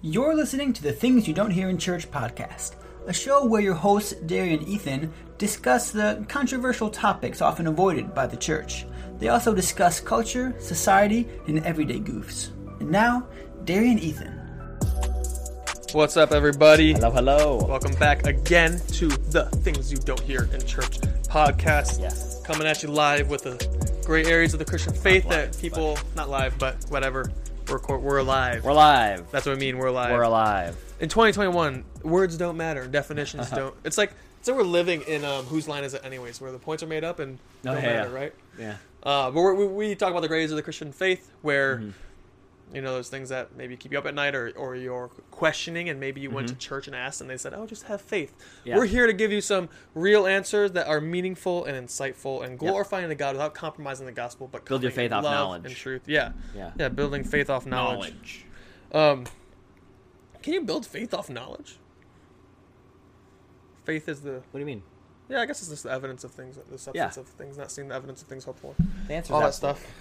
You're listening to the Things You Don't Hear in Church podcast, a show where your hosts, Darian and Ethan, discuss the controversial topics often avoided by the church. They also discuss culture, society, and everyday goofs. And now, Darian and Ethan. What's up, everybody? Hello, hello. Welcome back again to the Things You Don't Hear in Church podcast. Yes. Coming at you live with the great areas of the Christian faith live, that people, not live, but whatever, we're, we're alive. We're live. That's what I mean, we're alive. We're alive. In 2021, words don't matter, definitions don't. It's like, so we're living in um, Whose Line Is It Anyways, where the points are made up and Oh, yeah, matter, yeah. right? Yeah. Uh, but we, we talk about the grades of the Christian faith, where Mm-hmm. You know those things that maybe keep you up at night, or, or you're questioning, and maybe you went to Mhm. church and asked, and they said, "Oh, just have faith." Yeah. We're here to give you some real answers that are meaningful and insightful, and glorifying to God without compromising the gospel, but Build your faith off knowledge. and truth. Yeah, Yeah. yeah, building faith off knowledge. Um, can you build faith off knowledge? Faith is the What do you mean? yeah, I guess it's just the evidence of things, the substance Yeah. of things, not seeing the evidence of things hoped for. The answer All that absolutely. stuff.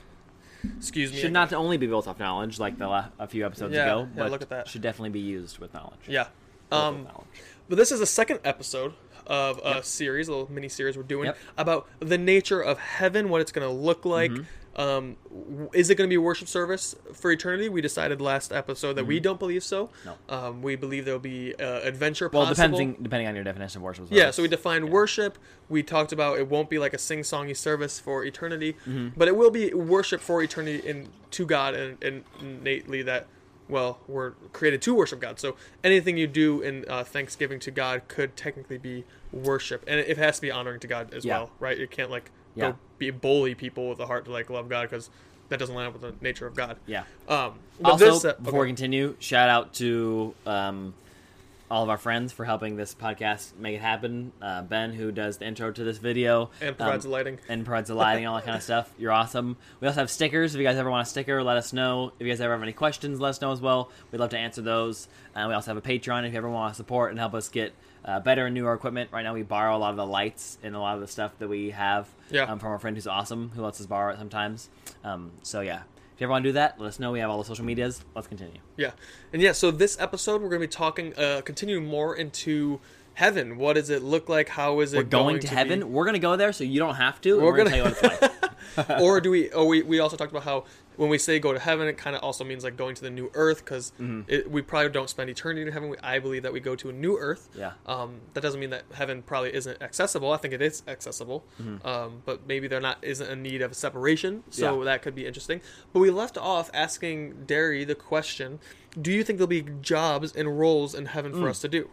Excuse me. Should not only be built off knowledge, like the la- a few episodes Yeah, ago, yeah, but look at that. should definitely be used with knowledge. Yeah. Built Um, knowledge. But this is the second episode of a series, a little mini series we're doing Yep. about the nature of heaven, what it's going to look like. Mm-hmm. Um, is it going to be a worship service for eternity? We decided last episode that we don't believe so. Mm-hmm. No. Um, we believe there'll be uh, adventure possible. Well, possible. depending depending on your definition of worship. Yeah, so we defined worship. We talked about it won't be like a sing-songy service for eternity, Mm-hmm. but it will be worship for eternity in to God and, and innately that well we're created to worship God. So anything you do in uh, Thanksgiving to God could technically be worship, and it, it has to be honoring to God as Yeah. well, right? You can't like Yeah. go be bully people with a heart to like love God because that doesn't line up with the nature of God. Yeah. Um, Also, this, uh, before we continue, shout out to um, all of our friends for helping this podcast make it happen. Uh, ben, who does the intro to this video, and provides um, the lighting. and provides the lighting all that kind of stuff. You're awesome. We also have stickers. If you guys ever want a sticker, let us know. If you guys ever have any questions, let us know as well. We'd love to answer those. Uh, we also have a Patreon if you ever want to support and help us get uh, better and newer equipment. Right now, we borrow a lot of the lights and a lot of the stuff that we have Yeah. um, from our friend who's awesome, who lets us borrow it sometimes. Um, so, yeah. If you ever want to do that, let us know. We have all the social medias. Let's continue. Yeah, and yeah. So this episode, we're going to be talking, uh, continuing more into heaven. What does it look like? How is it We're going, to, be- heaven. We're going to go there, so you don't have to. We're We're going to tell you what it's like. or do we? Oh, we we also talked about how when we say go to heaven, it kind of also means like going to the new earth because Mm-hmm. we probably don't spend eternity in heaven. We, I believe that we go to a new earth. Yeah. Um, that doesn't mean that heaven probably isn't accessible. I think it is accessible. Mm-hmm. Um, but maybe there not isn't a need of a separation. So Yeah. that could be interesting. But we left off asking Derry the question: Do you think there'll be jobs and roles in heaven Mm. for us to do?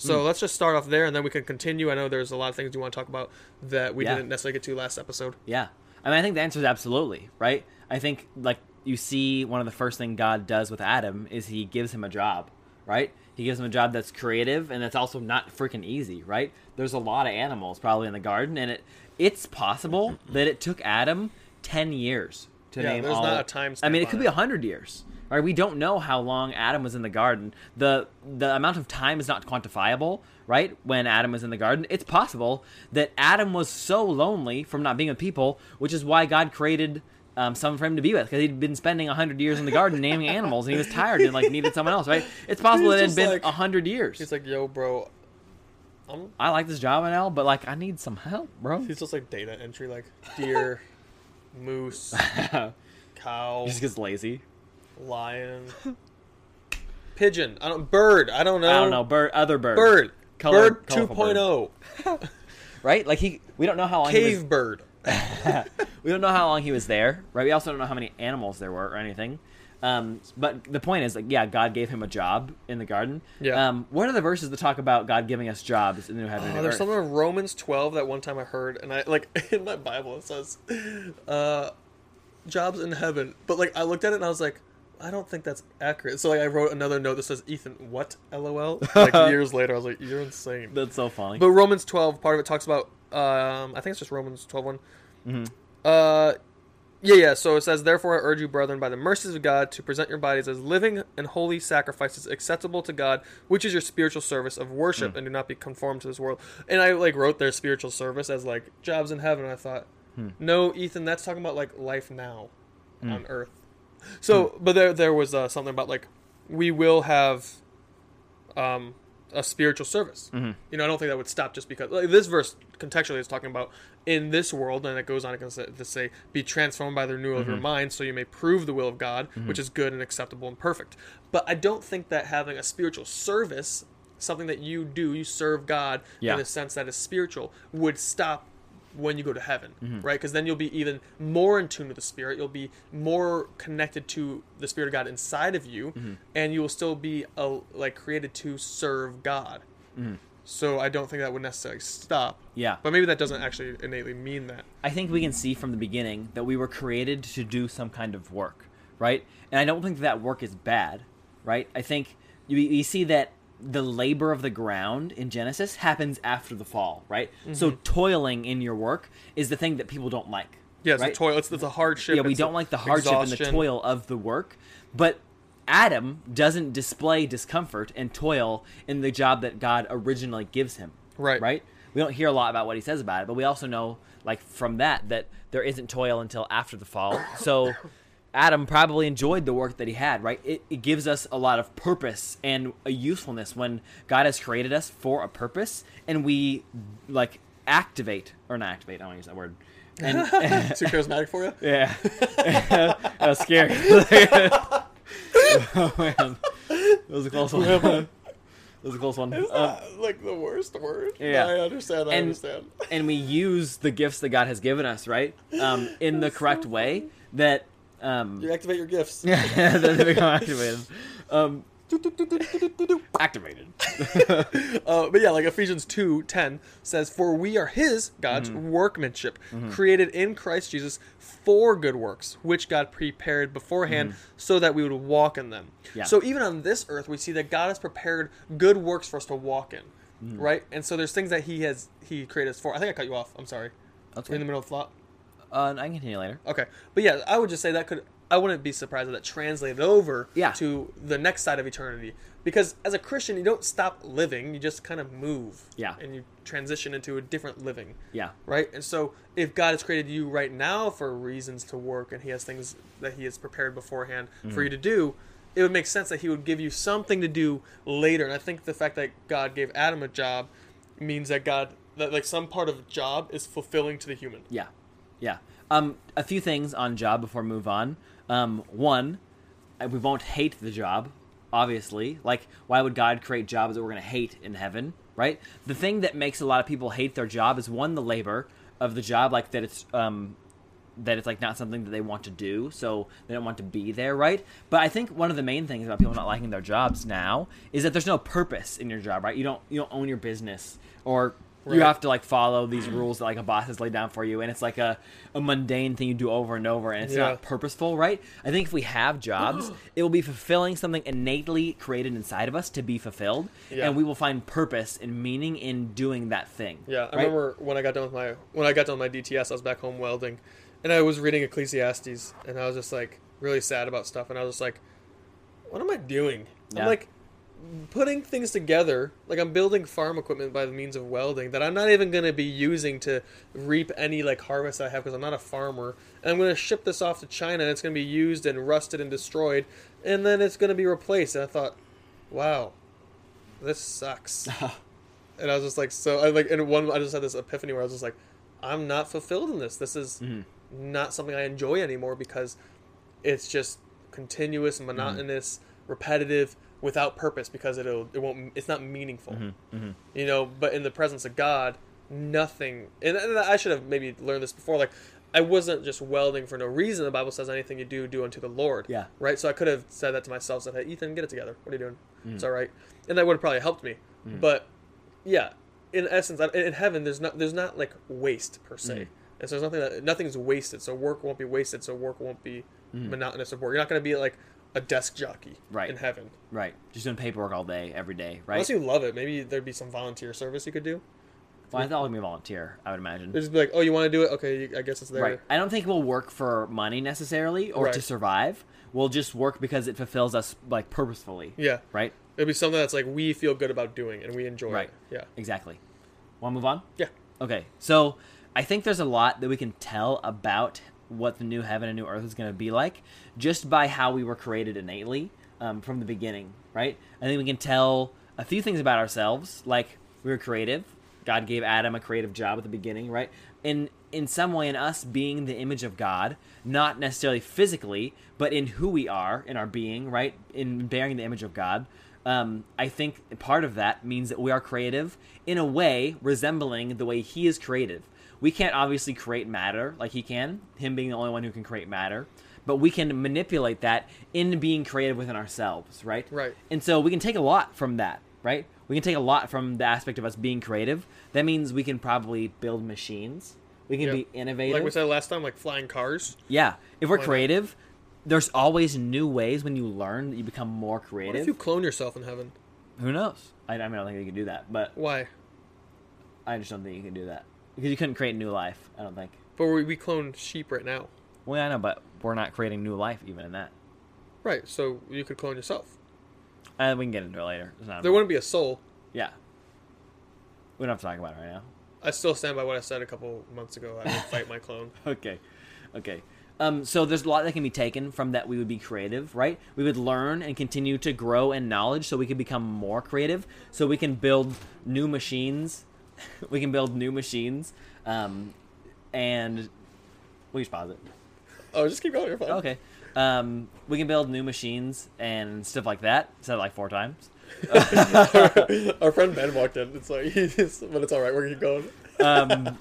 So let's just start off there, and then we can continue. I know there's a lot of things you want to talk about that we Yeah. didn't necessarily get to last episode. Yeah. I mean, I think the answer is absolutely, right? I think, like, you see one of the first thing God does with Adam is he gives him a job, right? He gives him a job that's creative and that's also not freaking easy, right? There's a lot of animals probably in the garden, and it it's possible that it took Adam 10 years to Yeah, name there's all. not a time I mean, it could it. be 100 years. Right? We don't know how long Adam was in the garden. The the amount of time is not quantifiable, right? When Adam was in the garden, it's possible that Adam was so lonely from not being with people, which is why God created um, someone for him to be with, because he'd been spending hundred years in the garden naming animals, and he was tired and like needed someone else, right? It's possible He's it had been like- hundred years. He's like, "Yo, bro, I'm." I like this job and all, but like I need some help, bro. He's just like data entry, like deer, moose, cow, He just gets lazy. lion, pigeon. I don't bird. I don't know. I don't know. Bird, other bird, Bird. Color- bird colorful 2.0. right? Like he, we don't know how long he was Cave bird. we don't know how long he was there, right? We also don't know how many animals there were or anything. Um, but the point is, like, yeah, God gave him a job in the garden. Yeah. Um, what are the verses that talk about God giving us jobs in the new heaven Oh, there's earth? something in Romans 12 that one time I heard, and I like in my Bible it says, uh, "Jobs in heaven," but like I looked at it and I was like, I don't think that's accurate. So like I wrote another note that says, "Ethan, what? LOL." Like years later, I was like, "You're insane." That's so funny. But Romans 12, part of it talks about, um, I think it's just Romans 12 one. Mm-hmm. Uh, yeah, yeah. So it says, Therefore, I urge you, brethren, by the mercies of God, to present your bodies as living and holy sacrifices acceptable to God, which is your spiritual service of worship, Hmm. and do not be conformed to this world. And I like wrote their spiritual service as like jobs in heaven. I thought, Hmm. no, Ethan, that's talking about like life now on earth. So, but there there was uh, something about like we will have um, a spiritual service. Mm-hmm. You know, I don't think that would stop just because like, this verse contextually is talking about in this world, and it goes on to say, "Be transformed by the renewal of Mm-hmm. your mind, so you may prove the will of God, which is good and acceptable and perfect." But I don't think that having a spiritual service, something that you do, you serve God Yeah. in a sense that is spiritual, would stop when you go to heaven, Mm-hmm. right? Because then you'll be even more in tune with the Spirit. You'll be more connected to the Spirit of God inside of you, Mm-hmm. and you will still be uh, like created to serve God. So I don't think that would necessarily stop. Mm-hmm. Yeah. But maybe that doesn't actually innately mean that. I think we can see from the beginning that we were created to do some kind of work, right? And I don't think that work is bad, right? I think you, you see that the labor of the ground in Genesis happens after the fall, right? So mm-hmm. toiling in your work is the thing that people don't like. Yeah, it's right? a toil. It's, it's a hardship. yeah, we don't like the hardship and the toil of the work, but Adam doesn't display discomfort and toil in the job that God originally gives him. Right. Right? We don't hear a lot about what he says about it, but we also know like from that that there isn't toil until after the fall. So Adam probably enjoyed the work that he had, right? It, it gives us a lot of purpose and a usefulness when God has created us for a purpose and we like activate or not activate, I don't want to use that word. And, Too charismatic for you? yeah. that was scary. oh, man. That was a close one. that was a close one. Is that like the worst word? yeah. I understand. I And- understand. and we use the gifts that God has given us, right? Um, in the correct way that um, You activate your gifts. that they become activated. Um, activated. Uh, but yeah, like Ephesians two ten says, "For we are His God's Mm-hmm. workmanship, created in Christ Jesus for good works, which God prepared beforehand, so that we would walk in them." Mm-hmm. Yeah. So even on this earth, we see that God has prepared good works for us to walk in, Mm-hmm. right? And so there's things that He has He created us for. I think I cut you off. I'm sorry. That's in the middle of thought. Uh, I can continue later. Okay, but yeah, I would just say that could. I wouldn't be surprised if that translated over Yeah. to the next side of eternity. Because as a Christian, you don't stop living; you just kind of move. Yeah. and you transition into a different living. Yeah. Right, and so if God has created you right now for reasons to work, and He has things that He has prepared beforehand Mm-hmm. for you to do, it would make sense that He would give you something to do later. And I think the fact that God gave Adam a job means that God, that like some part of job is fulfilling to the human. Yeah, yeah. Um, a few things on job before we move on. Um, one, we won't hate the job, obviously. Like, why would God create jobs that we're going to hate in heaven, right? The thing that makes a lot of people hate their job is one, the labor of the job, like that it's um, that it's like not something that they want to do, so they don't want to be there, right? But I think one of the main things about people not liking their jobs now is that there's no purpose in your job, right? You don't you don't own your business or you have to like follow these rules that like a boss has laid down for you and it's like a, a mundane thing you do over and over and it's Yeah. not purposeful right i think if we have jobs it will be fulfilling something innately created inside of us to be fulfilled Yeah. and we will find purpose and meaning in doing that thing Yeah, I right? remember when I got done with my when I got done with my DTS, I was back home welding, and I was reading Ecclesiastes, and I was just like really sad about stuff, and I was just like, "What am I doing?" Yeah. I'm like putting things together, like I'm building farm equipment by the means of welding that I'm not even going to be using to reap any like harvest I have because I'm not a farmer, and I'm going to ship this off to China, and it's going to be used and rusted and destroyed, and then it's going to be replaced. And I thought, wow, this sucks. and I was just like, so I like, in one, I just had this epiphany where I was just like, I'm not fulfilled in this. This is mm-hmm. not something I enjoy anymore because it's just continuous, mm-hmm. monotonous, repetitive, without purpose because it'll, it won't, it's not meaningful. You know, but in the presence of God, nothing, and, I should have maybe learned this before, like, I wasn't just welding for no reason. The Bible says anything you do, do unto the Lord. Yeah. Right? So I could have said that to myself, said, hey, Ethan, get it together. What are you doing? Mm. It's all right. And that would have probably helped me. But yeah, in essence, in heaven, there's not there's not like waste per se, Mm. and so there's nothing that nothing's wasted. So work won't be wasted. So work won't be monotonous of work. You're not going to be like a desk jockey. Right. in heaven, right just doing paperwork all day every day right unless you love it. Maybe there'd be some volunteer service you could do. well, i thought it would be volunteer i would imagine They'd just be like, oh, you want to do it? Okay, I guess it's there. Right. I don't think we'll work for money necessarily or to survive. We'll just work because it fulfills us like purposefully. Yeah, Right? it'd be something that's like we feel good about doing and we enjoy. Right. It. Yeah. Exactly. Want to move on? Yeah. Okay. So I think there's a lot that we can tell about what the new heaven and new earth is going to be like just by how we were created innately. um, from the beginning, right? I think we can tell a few things about ourselves, like we were creative. God gave Adam a creative job at the beginning, right? In in some way, in us being the image of God, not necessarily physically, but in who we are, in our being, right? In bearing the image of God. Um, I think part of that means that we are creative in a way resembling the way He is creative. We can't obviously create matter like He can, Him being the only one who can create matter, but we can manipulate that in being creative within ourselves, right? Right. And so we can take a lot from that, right? We can take a lot from the aspect of us being creative. That means we can probably build machines. We can Yeah. be innovative. Like we said last time, like flying cars. yeah. If we're Why not? creative, there's always new ways when you learn that you become more creative. What if you clone yourself in heaven? Who knows? I, I mean, I don't think you can do that, but Why? I just don't think you can do that because you couldn't create new life. I don't think. But we, we clone sheep right now. Well, I know, but we're not creating new life even in that. Right. So you could clone yourself. Uh, we can get into it later. It's not There wouldn't be a soul. yeah. We don't have to talk about it right now. I still stand by what I said a couple months ago. I would fight my clone. okay okay um, so there's a lot that can be taken from that we would be creative right we would learn and continue to grow in knowledge so we could become more creative so we can build new machines we can build new machines um, and we just pause it Oh, just keep going. You're fine. okay um, we can build new machines and stuff like that said it like four times Our friend Ben walked in. It's like, he's, but it's all right. We're gonna keep going. um,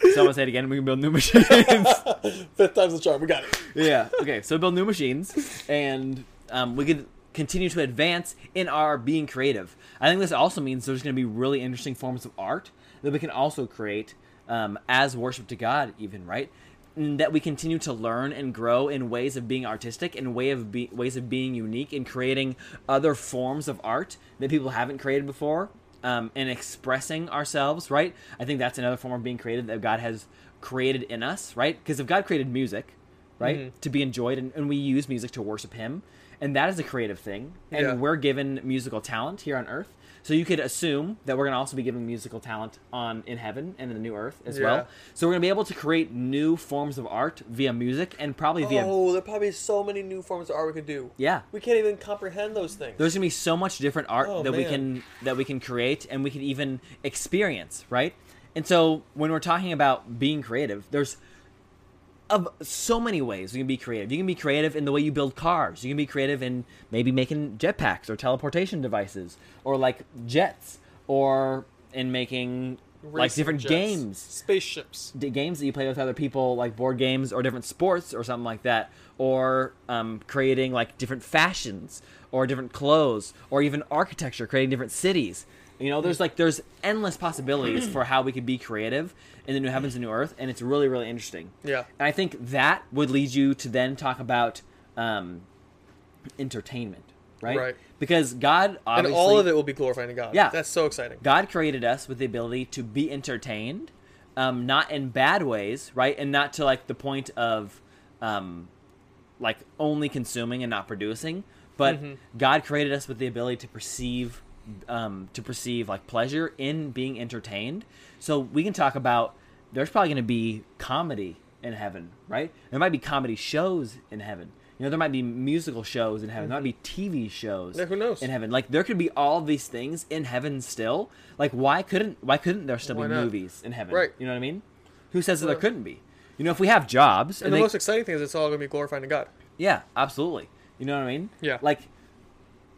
so i'm gonna say it again we can build new machines Fifth time's the charm. We got it. yeah. Okay. So build new machines, and um, we could continue to advance in our being creative. I think this also means there's going to be really interesting forms of art that we can also create um, as worship to God, even right. That we continue to learn and grow in ways of being artistic and way of be- ways of being unique and creating other forms of art that people haven't created before um, and expressing ourselves, right? I think that's another form of being creative that God has created in us, right? Because if God created music, right, Mhm. to be enjoyed, and, and we use music to worship Him, and that is a creative thing, and Yeah. we're given musical talent here on Earth. So you could assume that we're going to also be given musical talent on in heaven and in the new earth as Yeah. well. So we're going to be able to create new forms of art via music and probably via Oh, there probably so many new forms of art we could do. yeah. We can't even comprehend those things. There's gonna be so much different art Oh, that we can that we can create and we can even experience, right? And so when we're talking about being creative, there's of so many ways you can be creative. You can be creative in the way you build cars. You can be creative in maybe making jetpacks or teleportation devices or like jets or in making like different jets, games spaceships. d- games that you play with other people, like board games or different sports or something like that, or um, creating like different fashions or different clothes or even architecture, creating different cities. You know, there's like there's endless possibilities for how we could be creative in the new heavens and new earth, and it's really really interesting. Yeah. And I think that would lead you to then talk about um, entertainment, right? Right. Because God And all of it will be glorifying to God. Yeah. That's so exciting. God created us with the ability to be entertained, um, not in bad ways, right? And not to like the point of um, like only consuming and not producing. But Mhm. God created us with the ability to perceive, um, to perceive like pleasure in being entertained. So we can talk about. There's probably going to be comedy in heaven, right? There might be comedy shows in heaven. You know, there might be musical shows in heaven. There might be TV shows Yeah, who knows? in heaven. Like there could be all these things in heaven still. Like why couldn't why couldn't there still Why be not? movies in heaven? Right. You know what I mean? Who says that there couldn't be? You know, if we have jobs And, and, the they, most exciting thing is it's all going to be glorifying to God. yeah, absolutely. You know what I mean? Yeah. Like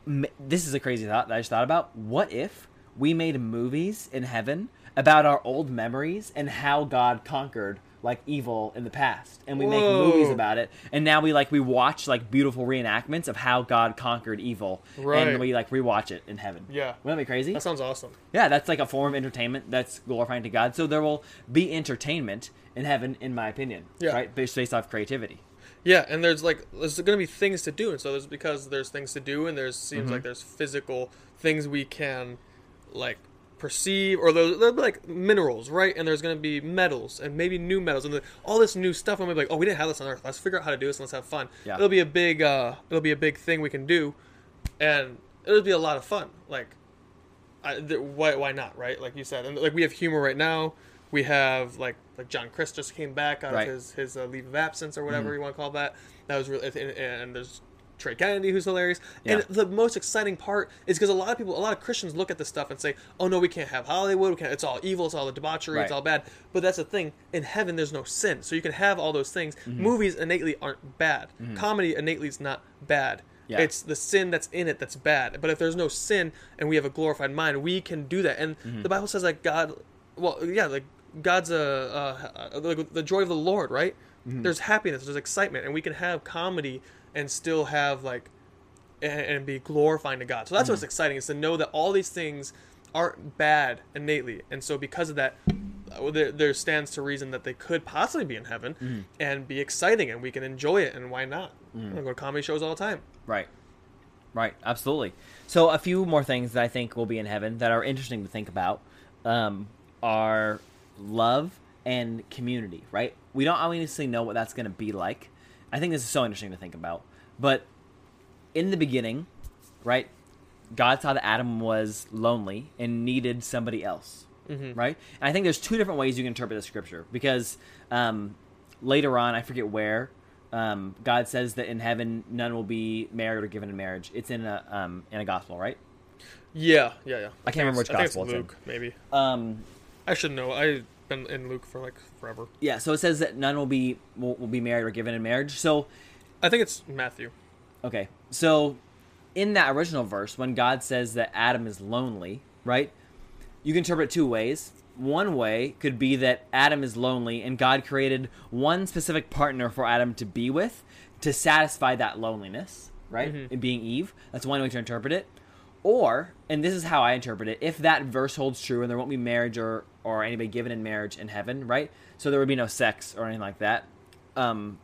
this is a crazy thought that I just thought about. What if we made movies in heaven about our old memories and how God conquered like evil in the past and we make movies about it and now we like we watch like beautiful reenactments of how God conquered evil Right. and we like rewatch it in heaven. Yeah. Wouldn't that be crazy? That sounds awesome. Yeah, that's like a form of entertainment that's glorifying to God. So there will be entertainment in heaven, in my opinion. Yeah. Right? Based, based off creativity. Yeah, and there's like there's going to be things to do, and so there's because there's things to do, and there's seems Mm-hmm. like there's physical things we can like perceive, or there'll, there'll be like minerals, right? And there's going to be metals, and maybe new metals, and the, all this new stuff. I'm gonna be like, oh, we didn't have this on Earth. Let's figure out how to do this, and let's have fun. Yeah. It'll be a big, uh, it'll be a big thing we can do, and it'll be a lot of fun. Like, I, th- why why not, right? Like you said, and like we have humor right now. We have like like John Crist just came back out Right. Mm-hmm. of his his uh, leave of absence or whatever you want to call that. That was really and, and there's Trey Kennedy, who's hilarious. And the most exciting part is because a lot of people, a lot of Christians look at this stuff and say, "Oh no, we can't have Hollywood. We can't. It's all evil. It's all the debauchery. It's all bad." But that's the thing. In heaven, there's no sin, so you can have all those things. Mm-hmm. Movies innately aren't bad. Comedy innately is not bad. Yeah. It's the sin that's in it that's bad. But if there's no sin and we have a glorified mind, we can do that. And Mm-hmm. the Bible says like God, well, yeah, like God's a, uh, like the joy of the Lord, right? Mm-hmm. There's happiness, there's excitement, and we can have comedy and still have like and, and be glorifying to God. So that's Mm-hmm. what's exciting is to know that all these things aren't bad innately, and so because of that, uh, there, there stands to reason that they could possibly be in heaven Mm-hmm. and be exciting, and we can enjoy it, and why not? Mm. I go to comedy shows all the time. Right. Right. Absolutely. So a few more things that I think will be in heaven that are interesting to think about um, are love and community. Right. We don't obviously know what that's going to be like. I think this is so interesting to think about. But in the beginning, right, God saw that Adam was lonely and needed somebody else. Mm-hmm. Right. And I think there's two different ways you can interpret the scripture because um, later on, I forget where, um, God says that in heaven none will be married or given in marriage. It's in a um, in a gospel, right? Yeah, yeah, yeah. I can't remember which I gospel it's it's in. Maybe. Um, I should know. I've been in Luke for like forever. yeah, so it says that none will be will, will be married or given in marriage. So I think it's Matthew. okay, so in that original verse, when God says that Adam is lonely, right? You can interpret two ways. One way could be that Adam is lonely and God created one specific partner for Adam to be with to satisfy that loneliness, right? Mhm. It being Eve. That's one way to interpret it. Or, and this is how I interpret it, if that verse holds true and there won't be marriage or, or anybody given in marriage in heaven, right? So there would be no sex or anything like that, um,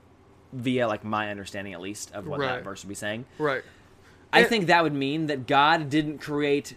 via like my understanding at least of what that verse would be saying. Right. I think that would mean that God didn't create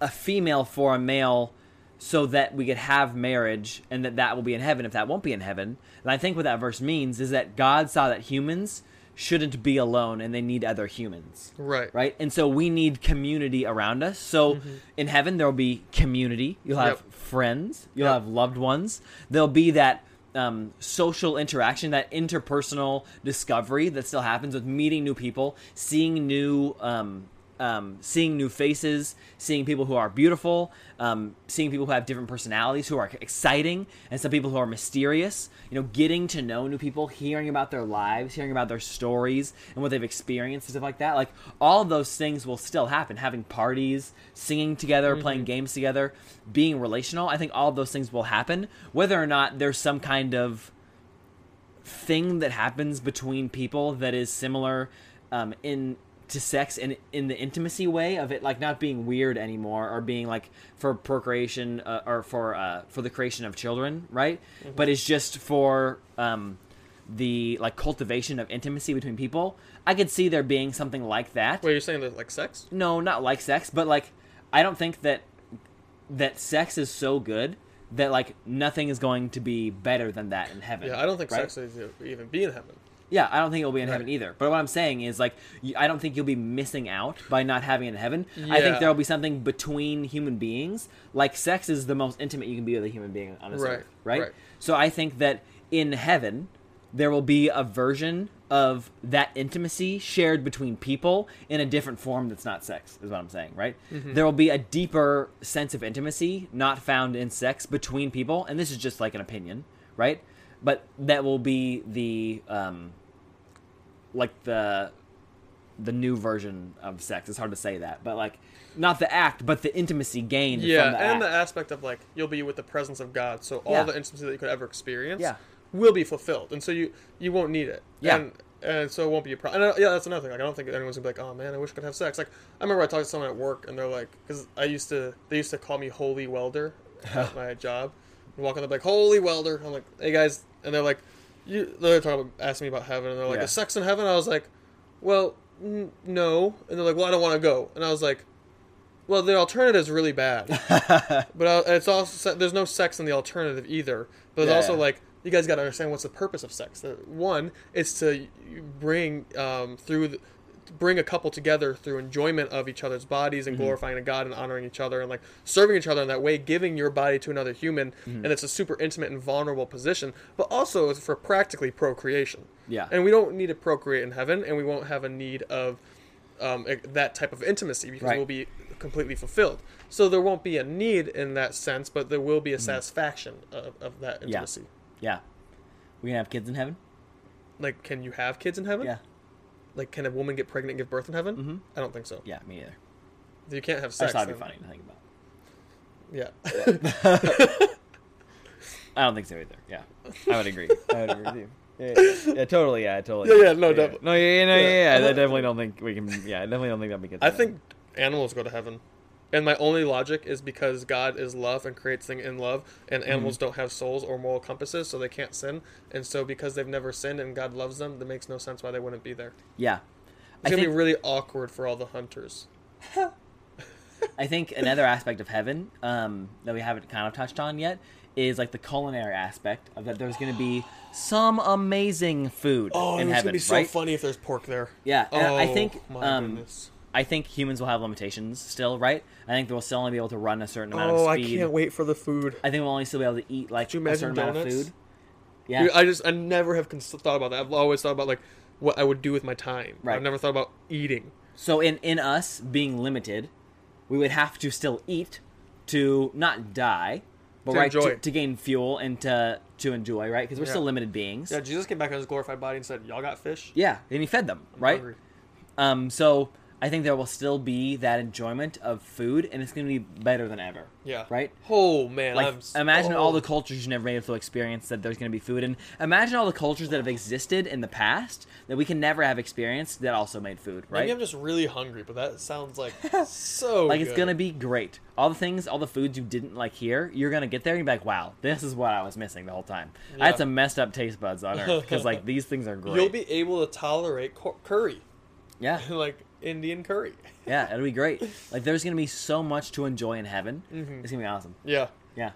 a female for a male so that we could have marriage and that that will be in heaven if that won't be in heaven. And I think what that verse means is that God saw that humans shouldn't be alone and they need other humans. Right. Right? And so we need community around us. So in heaven there will be community. You'll have Yep. friends, you'll Yep. have loved ones. There'll be that um, social interaction, that interpersonal discovery that still happens with meeting new people, seeing new, um, um, seeing new faces, seeing people who are beautiful, um, seeing people who have different personalities, who are exciting, and some people who are mysterious. You know, getting to know new people, hearing about their lives, hearing about their stories and what they've experienced and stuff like that. Like all of those things will still happen. Having parties, singing together, playing games together, being relational. I think all of those things will happen, whether or not there's some kind of thing that happens between people that is similar um, in to sex and in the intimacy way of it like not being weird anymore or being like for procreation uh, or for uh, for the creation of children right but it's just for um, the like cultivation of intimacy between people i could see there being something like that Wait, you're saying that like sex? no, not like sex, but like I don't think that that sex is so good that like nothing is going to be better than that in heaven. Yeah, I don't think right? sex is even be in heaven. Yeah, I don't think it'll be in Right. heaven either. But what I'm saying is like I don't think you'll be missing out by not having it in heaven. I think there'll be something between human beings. Like sex is the most intimate you can be with a human being on this Right, earth, right? right. So I think that in heaven there will be a version of that intimacy shared between people in a different form that's not sex is what i'm saying right Mm-hmm. there will be a deeper sense of intimacy not found in sex between people and this is just like an opinion right but that will be the um like the the new version of sex it's hard to say that but like not the act but the intimacy gained Yeah, from the and act. the aspect of like you'll be with the presence of God, so all Yeah. the intimacy that you could ever experience Yeah. will be fulfilled, and so you you won't need it. Yeah. and, and so it won't be a problem. Uh, yeah, that's another thing. Like I don't think anyone's gonna be like, oh man, I wish I could have sex. Like I remember I talked to someone at work, and they're like, because I used to they used to call me Holy Welder at my job. And walk on, they're like, Holy Welder. I'm like, hey guys, and they're like, you. They're talking about asking me about heaven, and they're like, Yeah. is sex in heaven? I was like, well, n- no, and they're like, well, I don't want to go, and I was like. Well, the alternative is really bad, but uh, it's also there's no sex in the alternative either. But it's Yeah. also like you guys got to understand what's the purpose of sex. One is to bring um, through the, bring a couple together through enjoyment of each other's bodies and mm-hmm. glorifying God and honoring each other and like serving each other in that way, giving your body to another human, mm-hmm. and it's a super intimate and vulnerable position, but also for practically procreation. Yeah. and we don't need to procreate in heaven, and we won't have a need of um, that type of intimacy because Right. we'll be completely fulfilled. So there won't be a need in that sense, but there will be a mm-hmm. satisfaction of, of that intimacy. Yeah. yeah, We gonna have kids in heaven? Like, can you have kids in heaven? Yeah. Like, can a woman get pregnant and give birth in heaven? Mhm. I don't think so. Yeah, me either. You can't have I sex. just thought it'd be funny to think about. Yeah. I don't think so either. Yeah, I would agree. I would agree with you. Yeah, yeah, totally. Yeah, totally. Yeah, yeah, no, definitely. No, yeah, yeah, no, Yeah. yeah, yeah. I definitely don't think we can. Yeah, I definitely don't think that'd be good. I think animals go to heaven. And my only logic is because God is love and creates things in love, and animals Mm-hmm. don't have souls or moral compasses, so they can't sin. And so, because they've never sinned and God loves them, that makes no sense why they wouldn't be there. Yeah, It's gonna think be really awkward for all the hunters. I think another aspect of heaven um, that we haven't kind of touched on yet is like the culinary aspect of that. There's going to be some amazing food Oh, in it's gonna be so right? funny if there's pork there. Yeah, oh, I think um. I think humans will have limitations still, right? I think they'll still only be able to run a certain amount Oh, of I speed. can't wait for the food. I think we'll only still be able to eat like you a imagine certain amount of food. Yeah, Dude, I just I never have cons- thought about that. I've always thought about like what I would do with my time. Right. I've never thought about eating. So in in us being limited, we would have to still eat to not die, but To right enjoy. to, to gain fuel and to to enjoy, right? Because we're Yeah. still limited beings. Yeah, Jesus came back in his glorified body and said, "Y'all got fish." Yeah, and he fed them, I'm right? hungry." Um, so I think there will still be that enjoyment of food, and it's going to be better than ever. Yeah. Right. Oh man, Like I'm imagine all oh. the cultures you've never been able to experience that there's going to be food, and imagine all the cultures that have existed in the past that we can never have experienced that also made food, right? Maybe I'm just really hungry, but that sounds like so. like it's gonna be great. All the things, all the foods you didn't like here, you're gonna get there and be like, "Wow, this is what I was missing the whole time." I had some messed up taste buds on Earth because like these things are great. You'll be able to tolerate cur- curry, yeah, like Indian curry. yeah, it'll be great. Like there's gonna be so much to enjoy in heaven. Mhm. It's gonna be awesome. Yeah, Yeah,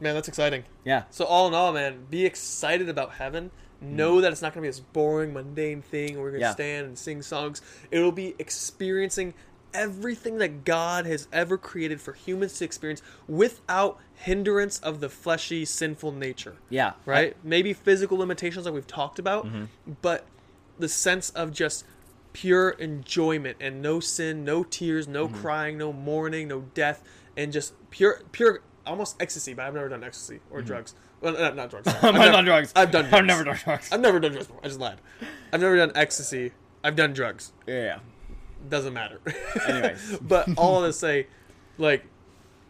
man, that's exciting. yeah, So all in all, man, be excited about heaven. Know that it's not going to be this boring, mundane thing where we're going to Mm. Yeah. stand and sing songs. It'll be experiencing everything that God has ever created for humans to experience without hindrance of the fleshy, sinful nature. yeah. Right? Maybe physical limitations like we've talked about, Mm-hmm. but the sense of just pure enjoyment and no sin, no tears, no Mm-hmm. crying, no mourning, no death, and just pure, pure, almost ecstasy. But I've never done ecstasy or drugs. Well, not, not drugs. Mm-hmm. I've never- done drugs. I've done. Drugs. I've never done drugs. I've never done drugs before. I just lied. I've never done ecstasy. I've done drugs. yeah, yeah. Doesn't matter. Anyways. but all to say, like,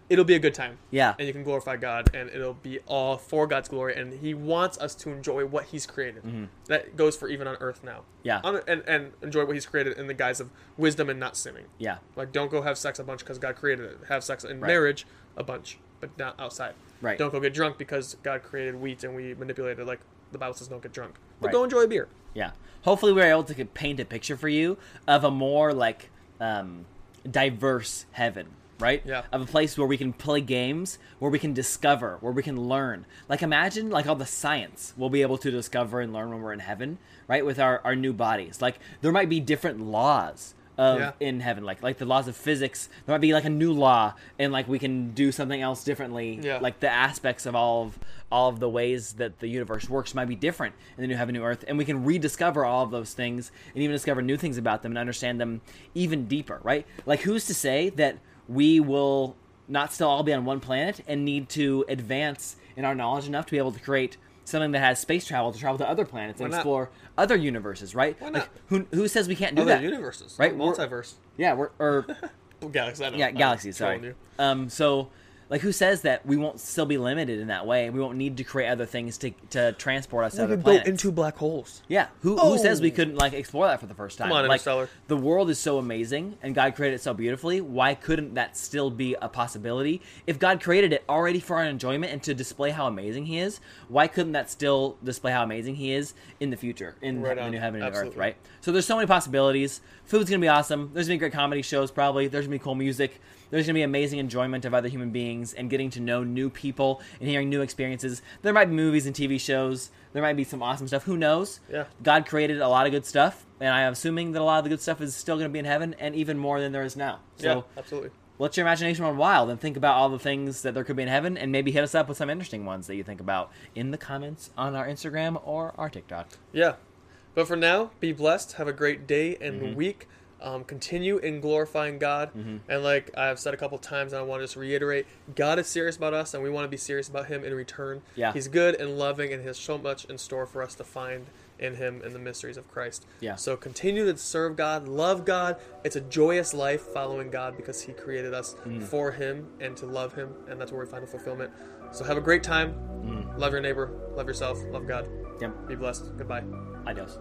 it'll be a good time Yeah. and you can glorify God, and it'll be all for God's glory. And He wants us to enjoy what He's created. That goes for even on Earth now. Mm-hmm. Yeah. On, and and enjoy what He's created in the guise of wisdom and not sinning. Yeah. Like, don't go have sex a bunch because God created it. Have sex in Right. marriage a bunch, but not outside. Right. Don't go get drunk because God created wheat and we manipulated. it. Like the Bible says, don't get drunk. But Right. go enjoy a beer. Yeah. Hopefully, we're able to paint a picture for you of a more like um, diverse heaven, right? Yeah. Of a place where we can play games, where we can discover, where we can learn. Like imagine like all the science we'll be able to discover and learn when we're in heaven, right? With our, our new bodies. Like there might be different laws of Yeah. in heaven, like like the laws of physics. There might be like a new law, and like we can do something else differently. Yeah. Like the aspects of all of all of the ways that the universe works might be different in the new heaven, new earth, and we can rediscover all of those things and even discover new things about them and understand them even deeper. Right? Like who's to say that we will not still all be on one planet and need to advance in our knowledge enough to be able to create something that has space travel to travel to other planets and not? explore other universes, right? Why Like who who says we can't do Other that? universes. Right, we're- Multiverse. Yeah, we're or galaxies. Yeah, galaxies. Sorry. Um, so like, who says that we won't still be limited in that way? We won't need to create other things to to transport us to We other could go into black holes. yeah, who who says we Oh. couldn't like explore that for the first time? Come on, like, Interstellar. the world is so amazing and God created it so beautifully. Why couldn't that still be a possibility? If God created it already for our enjoyment and to display how amazing He is, why couldn't that still display how amazing He is in the future in Right the on. new heaven and new earth? Right. So there's so many possibilities. Food's gonna be awesome. There's gonna be great comedy shows probably. There's gonna be cool music. There's gonna be amazing enjoyment of other human beings. and getting to know new people and hearing new experiences. There might be movies and TV shows. There might be some awesome stuff. Who knows? Yeah. God created a lot of good stuff, and I'm assuming that a lot of the good stuff is still going to be in heaven, and even more than there is now. So yeah, absolutely. let your imagination run wild and think about all the things that there could be in heaven, and maybe hit us up with some interesting ones that you think about in the comments on our Instagram or our TikTok. Yeah. But for now, be blessed. Have a great day and Mm-hmm. week. Um, continue in glorifying God. And like I've said a couple times, and I want to just reiterate God is serious about us, and we want to be serious about Him in return. Yeah. He's good and loving, and He has so much in store for us to find in Him in the mysteries of Christ. Yeah. So continue to serve God, love God. It's a joyous life following God because He created us Mm. for Him and to love Him, and that's where we find the fulfillment. So have a great time. Mm. Love your neighbor. Love yourself. Love God. Yep. Be blessed. Goodbye. Adios.